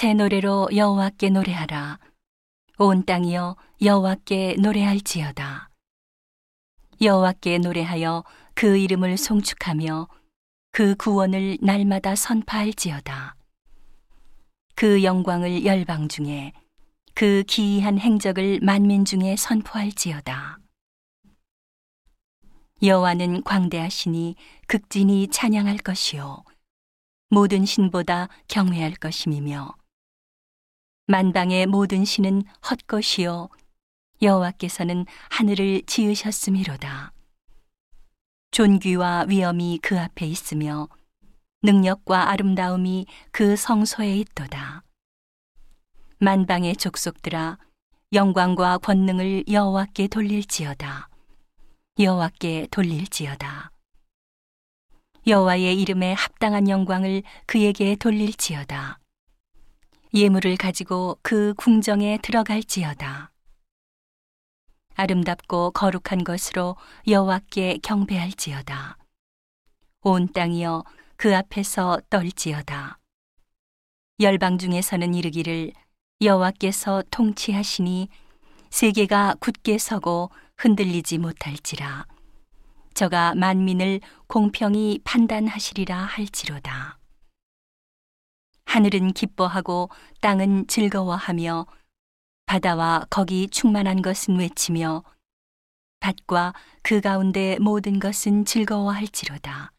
새 노래로 여호와께 노래하라. 온 땅이여 여호와께 노래할지어다. 여호와께 노래하여 그 이름을 송축하며 그 구원을 날마다 선파할지어다. 그 영광을 열방 중에 그 기이한 행적을 만민 중에 선포할지어다. 여호와는 광대하시니 극진히 찬양할 것이요 모든 신보다 경외할 것임이며 만방의 모든 신은 헛것이요 여호와께서는 하늘을 지으셨음이로다. 존귀와 위엄이 그 앞에 있으며 능력과 아름다움이 그 성소에 있도다. 만방의 족속들아 영광과 권능을 여호와께 돌릴지어다. 여호와께 돌릴지어다. 여호와의 이름에 합당한 영광을 그에게 돌릴지어다. 예물을 가지고 그 궁정에 들어갈지어다. 아름답고 거룩한 것으로 여호와께 경배할지어다. 온 땅이여 그 앞에서 떨지어다. 열방 중에서는 이르기를 여호와께서 통치하시니 세계가 굳게 서고 흔들리지 못할지라. 저가 만민을 공평히 판단하시리라 할지로다. 하늘은 기뻐하고 땅은 즐거워하며 바다와 거기 충만한 것은 외치며 밭과 그 가운데 모든 것은 즐거워할지로다.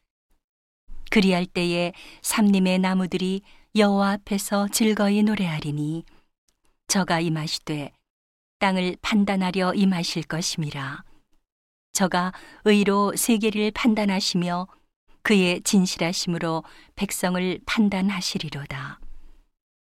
그리할 때에 삼림의 나무들이 여호와 앞에서 즐거이 노래하리니 저가 임하시되 땅을 판단하려 임하실 것임이라. 저가 의로 세계를 판단하시며 그의 진실하심으로 백성을 판단하시리로다.